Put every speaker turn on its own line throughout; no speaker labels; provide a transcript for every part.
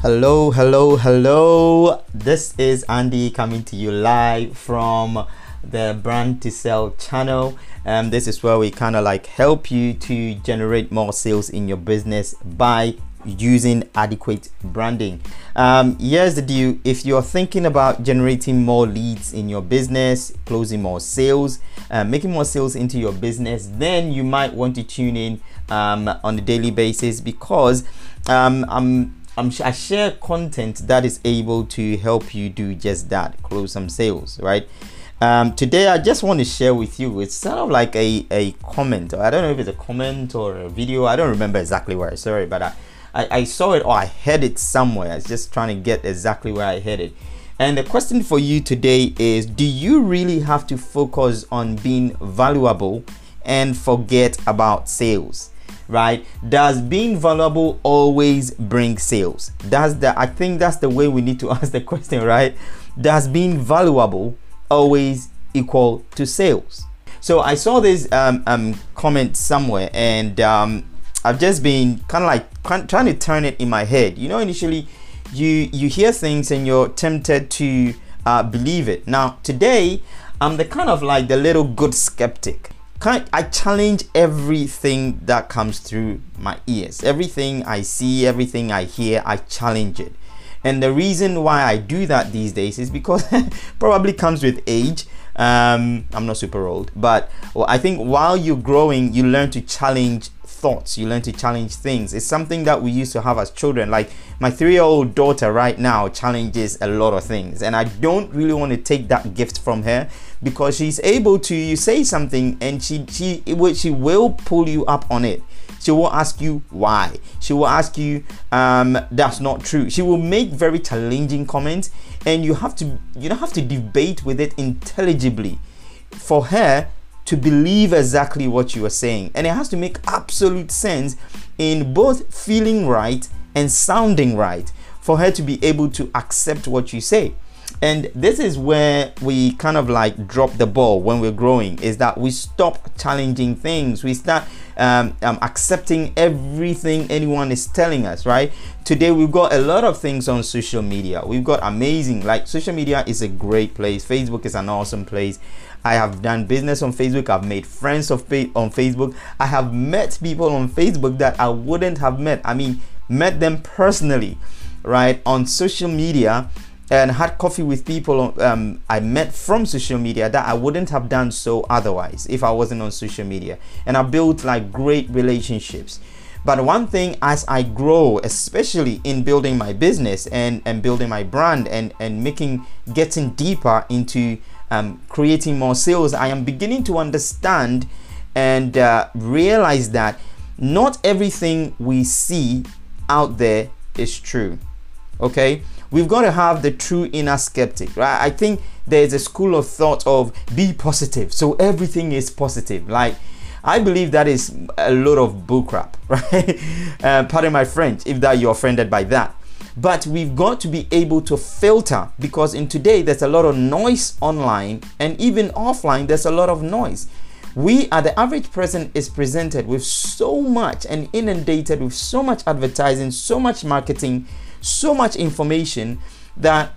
Hello, hello, hello. This is Andy coming to you live from the Brand to Sell channel. And um, this is where we kind of like help you to generate more sales in your business by using adequate branding. Um, here's the deal if you're thinking about generating more leads in your business, closing more sales, uh, making more sales into your business, then you might want to tune in um, on a daily basis because um, I'm I'm, I share content that is able to help you do just that, close some sales, right? Um, today, I just want to share with you. It's sort of like a, a comment. I don't know if it's a comment or a video. I don't remember exactly where. Sorry, but I, I, I saw it or I heard it somewhere. I was just trying to get exactly where I heard it. And the question for you today is Do you really have to focus on being valuable and forget about sales? Right does being valuable always bring sales? That's the i think that's the way we need to ask the question right? Does being valuable always equal to sales? So i saw this um, um, comment somewhere and um, i've just been kind of like trying to turn it in my head. You know initially you you hear things and you're tempted to uh, believe it. Now today i'm the kind of like the little good skeptic I challenge everything that comes through my ears. Everything I see, everything I hear, I challenge it. And the reason why I do that these days is because probably comes with age. Um, I'm not super old, but well, I think while you're growing, you learn to challenge thoughts you learn to challenge things. It's something that we used to have as children. Like my three-year-old daughter right now challenges a lot of things and i don't really want to take that gift from her because she's able to you say something and she she she will pull you up on it. She will ask you why. She will ask you um that's not true. She will make very challenging comments and you have to you don't have to debate with it intelligibly. For her to believe exactly what you are saying. And it has to make absolute sense in both feeling right and sounding right for her to be able to accept what you say. And this is where we kind of like drop the ball when we're growing is that we stop challenging things. We start um, um, accepting everything anyone is telling us, right? Today, we've got a lot of things on social media. We've got amazing, like, social media is a great place. Facebook is an awesome place. I have done business on Facebook. I've made friends of on Facebook. I have met people on Facebook that I wouldn't have met. I mean, met them personally, right? On social media and had coffee with people um, I met from social media that I wouldn't have done so otherwise if I wasn't on social media. And I built like great relationships. But one thing as I grow, especially in building my business and, and building my brand and, and making getting deeper into um, creating more sales, I am beginning to understand and uh, realize that not everything we see out there is true. Okay, we've got to have the true inner skeptic, right? I think there's a school of thought of be positive, so everything is positive. Like, I believe that is a lot of bullcrap, right? uh, pardon my French if that you're offended by that. But we've got to be able to filter because in today there's a lot of noise online and even offline there's a lot of noise. We are the average person is presented with so much and inundated with so much advertising, so much marketing, so much information that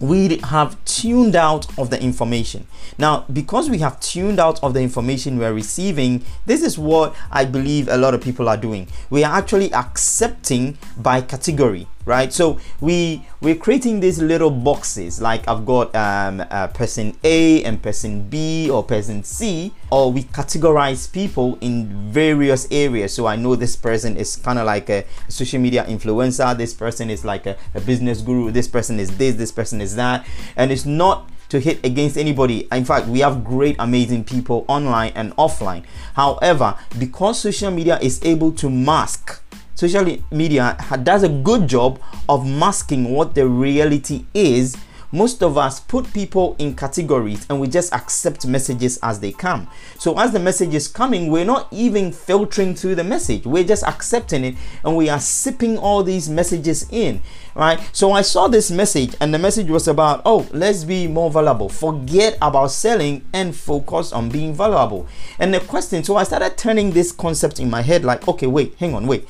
we have tuned out of the information. Now, because we have tuned out of the information we're receiving, this is what I believe a lot of people are doing. We are actually accepting by category right so we we're creating these little boxes like i've got um, uh, person a and person b or person c or we categorize people in various areas so i know this person is kind of like a, social media influencer this person is like a, a business guru this person is this this person is that and it's not to hit against anybody. In fact, we have great, amazing people online and offline. However, because social media is able to mask social media does a good job of masking what the reality is most of us put people in categories and we just accept messages as they come. So as the message is coming, we're not even filtering through the message. We're just accepting it and we are sipping all these messages in, right? So I saw this message and the message was about, oh, let's be more valuable. Forget about selling and focus on being valuable. And the question, so I started turning this concept in my head like, okay, wait, hang on, wait.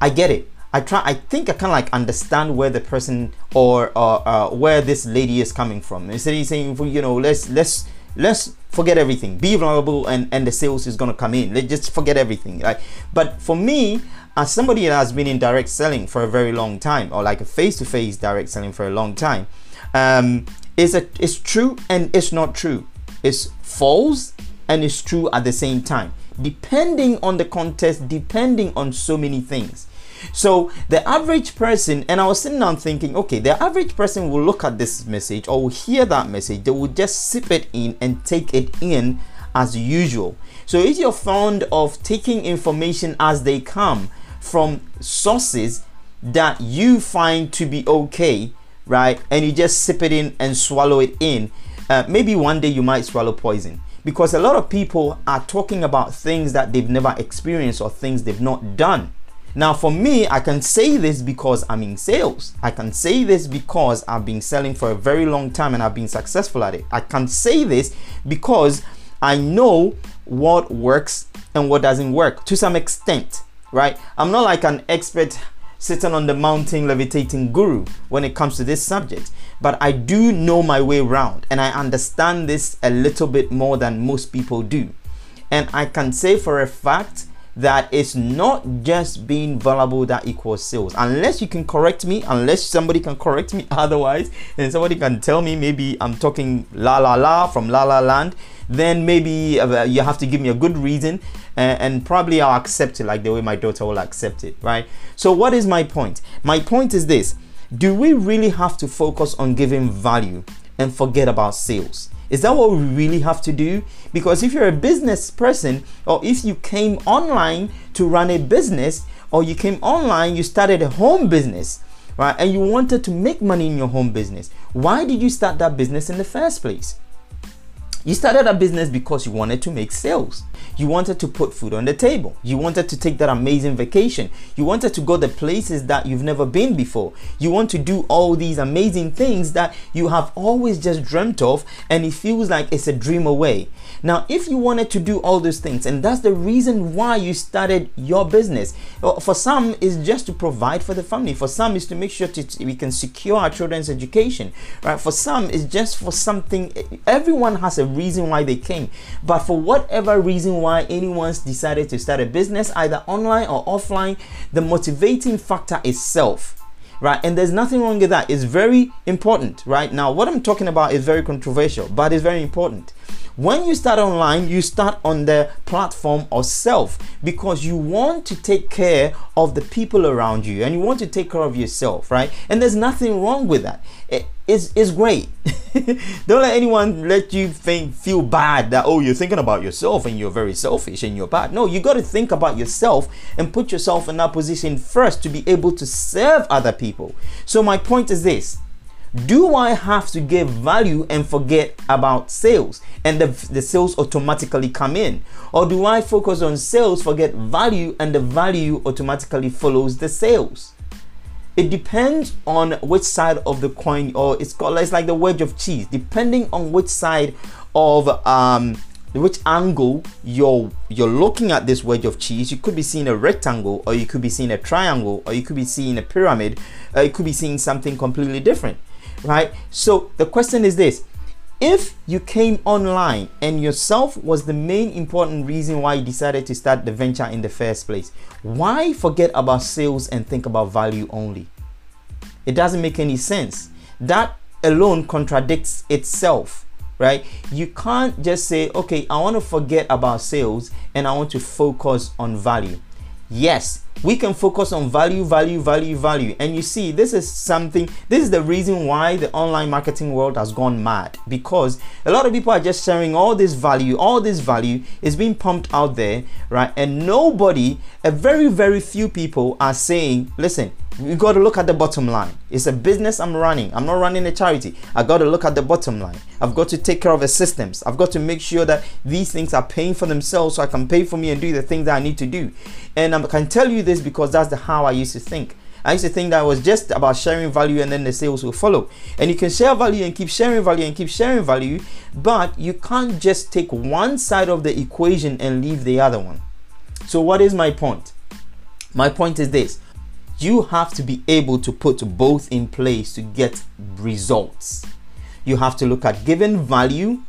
I get it. I try. I think I kind of like understand where the person or uh, uh, where this lady is coming from. Instead of saying, you know, let's let's let's forget everything. Be vulnerable, and and the sales is gonna come in. Let's just forget everything. Right? But for me, as somebody that has been in direct selling for a very long time, or like a face-to-face direct selling for a long time, um, is it it's true and it's not true. It's false and it's true at the same time, depending on the context, depending on so many things. So the average person, and I was sitting down thinking, okay, the average person will look at this message or will hear that message, they will just sip it in and take it in as usual. So if you're fond of taking information as they come from sources that you find to be okay, right, and you just sip it in and swallow it in, uh, maybe one day you might swallow poison because a lot of people are talking about things that they've never experienced or things they've not done. Now, for me, I can say this because I'm in sales. I can say this because I've been selling for a very long time and I've been successful at it. I can say this because I know what works and what doesn't work to some extent, right? I'm not like an expert sitting on the mountain levitating guru when it comes to this subject, but I do know my way around and I understand this a little bit more than most people do. And I can say for a fact that it's not just being vulnerable that equals sales. Unless you can correct me, unless somebody can correct me otherwise, and somebody can tell me maybe I'm talking la la la from la la land, then maybe uh, you have to give me a good reason and, and probably I'll accept it like the way my daughter will accept it, right? So, what is my point? My point is this do we really have to focus on giving value and forget about sales? Is that what we really have to do? Because if you're a business person, or if you came online to run a business, or you came online, you started a home business, right, and you wanted to make money in your home business, why did you start that business in the first place? You started a business because you wanted to make sales. You wanted to put food on the table. You wanted to take that amazing vacation. You wanted to go the places that you've never been before. You want to do all these amazing things that you have always just dreamt of and it feels like it's a dream away. Now, if you wanted to do all those things, and that's the reason why you started your business, for some is just to provide for the family. For some is to make sure we can secure our children's education. Right? For some is just for something. Everyone has a reason why they came, but for whatever reason why anyone's decided to start a business, either online or offline, the motivating factor is self right? And there's nothing wrong with that. It's very important, right? Now, what I'm talking about is very controversial, but it's very important. When you start online, you start on the platform of self because you want to take care of the people around you and you want to take care of yourself, right? And there's nothing wrong with that. It, it's, it's great. Don't let anyone let you think feel bad that oh you're thinking about yourself and you're very selfish and you're bad. No, you got to think about yourself and put yourself in that position first to be able to serve other people. So my point is this do I have to give value and forget about sales and the, the sales automatically come in? Or do I focus on sales, forget value, and the value automatically follows the sales? It depends on which side of the coin, or it's called it's like the wedge of cheese, depending on which side of um which angle you're you're looking at this wedge of cheese you could be seeing a rectangle or you could be seeing a triangle or you could be seeing a pyramid or you could be seeing something completely different right? So the question is this if you came online and yourself was the main important reason why you decided to start the venture in the first place, why forget about sales and think about value only? It doesn't make any sense. That alone contradicts itself, right? You can't just say, okay, I want to forget about sales and I want to focus on value. Yes, we can focus on value, value, value, value. And you see, this is something, this is the reason why the online marketing world has gone mad because a lot of people are just sharing all this value, all this value is being pumped out there, right? And nobody, a very, very few people are saying, listen, you got to look at the bottom line. It's a business I'm running. I'm not running a charity. I got to look at the bottom line. I've got to take care of the systems. I've got to make sure that these things are paying for themselves so I can pay for me and do the things that I need to do. And I can tell you this because that's the how I used to think. I used to think that was just about sharing value and then the sales will follow. And you can share value and keep sharing value and keep sharing value, but you can't just take one side of the equation and leave the other one. So, what is my point? My point is this you have to be able to put both in place to get results. You have to look at giving value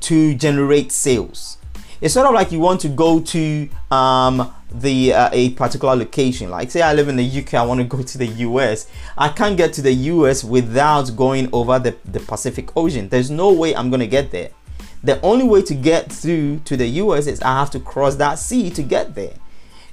to generate sales. It's sort of like you want to go to um, the uh, a particular location. Like say I live in the UK, I want to go to the US. I can't get to the US without going over the, the Pacific Ocean. There's no way I'm gonna get there. The only way to get through to the US is I have to cross that sea to get there.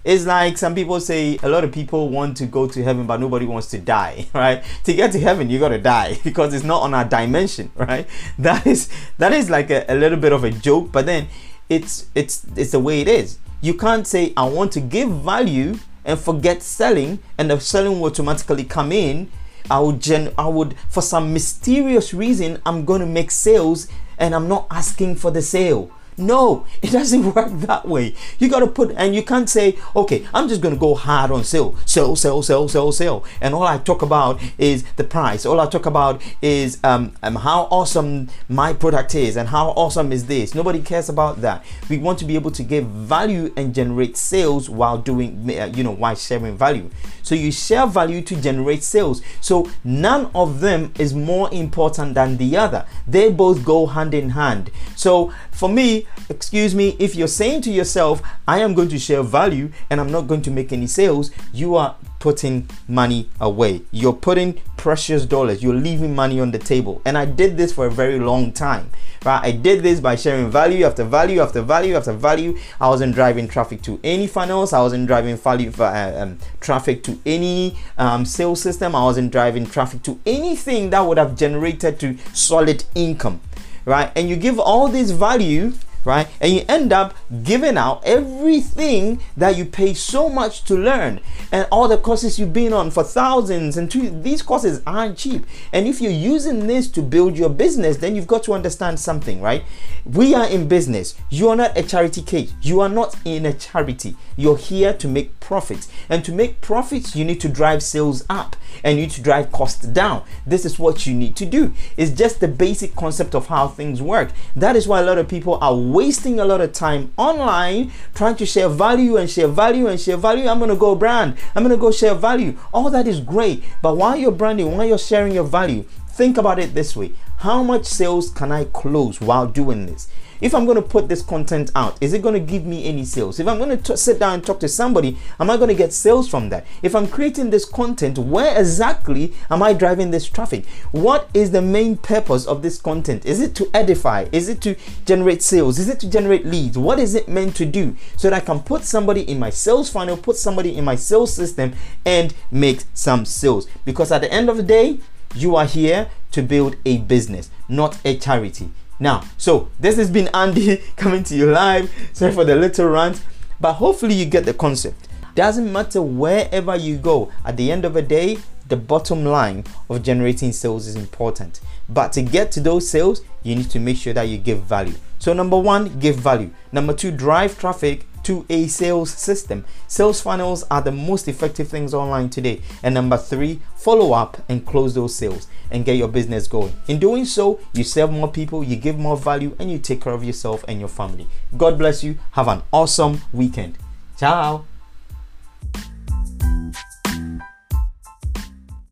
It's like some people say a lot of people want to go to heaven, but nobody wants to die, right? To get to heaven, you gotta die because it's not on our dimension, right? That is that is like a, a little bit of a joke, but then it's it's it's the way it is. You can't say I want to give value and forget selling, and the selling will automatically come in. I would gen I would for some mysterious reason I'm gonna make sales and I'm not asking for the sale. No, it doesn't work that way. You got to put, and you can't say, okay, I'm just going to go hard on sale, sell, sell, sell, sell, sell. And all I talk about is the price. All I talk about is um, um, how awesome my product is and how awesome is this. Nobody cares about that. We want to be able to give value and generate sales while doing, uh, you know, while sharing value. So you share value to generate sales. So none of them is more important than the other. They both go hand in hand. So for me, excuse me, if you're saying to yourself, I am going to share value and I'm not going to make any sales, you are putting money away. You're putting precious dollars. You're leaving money on the table. And I did this for a very long time. Right? I did this by sharing value after value after value after value. I wasn't driving traffic to any funnels. I wasn't driving value uh, um, traffic to any um, sales system. I wasn't driving traffic to anything that would have generated to solid income right? And you give all this value right? And you end up giving out everything that you pay so much to learn and all the courses you've been on for thousands. And two, these courses aren't cheap. And if you're using this to build your business, then you've got to understand something, right? We are in business. You are not a charity case. You are not in a charity. You're here to make profits. And to make profits, you need to drive sales up and you need to drive costs down. This is what you need to do. It's just the basic concept of how things work. That is why a lot of people are wasting a lot of time online trying to share value and share value and share value. I'm gonna go brand, I'm gonna go share value. All that is great, but while you're branding, while you're sharing your value, think about it this way how much sales can I close while doing this? if I'm going to put this content out, is it going to give me any sales? If I'm going to sit down and talk to somebody, am I going to get sales from that? If I'm creating this content, where exactly am I driving this traffic? What is the main purpose of this content? Is it to edify? Is it to generate sales? Is it to generate leads? What is it meant to do so that I can put somebody in my sales funnel, put somebody in my sales system, and make some sales? Because at the end of the day, you are here to build a business, not a charity. Now, so this has been Andy coming to you live. Sorry for the little rant, but hopefully you get the concept. Doesn't matter wherever you go, at the end of the day, the bottom line of generating sales is important. But to get to those sales, you need to make sure that you give value. So, number one, give value. Number two, drive traffic to a sales system. Sales funnels are the most effective things online today. And number three, follow up and close those sales and get your business going. In doing so, you serve more people, you give more value, and you take care of yourself and your family. God bless you. Have an awesome weekend. Ciao.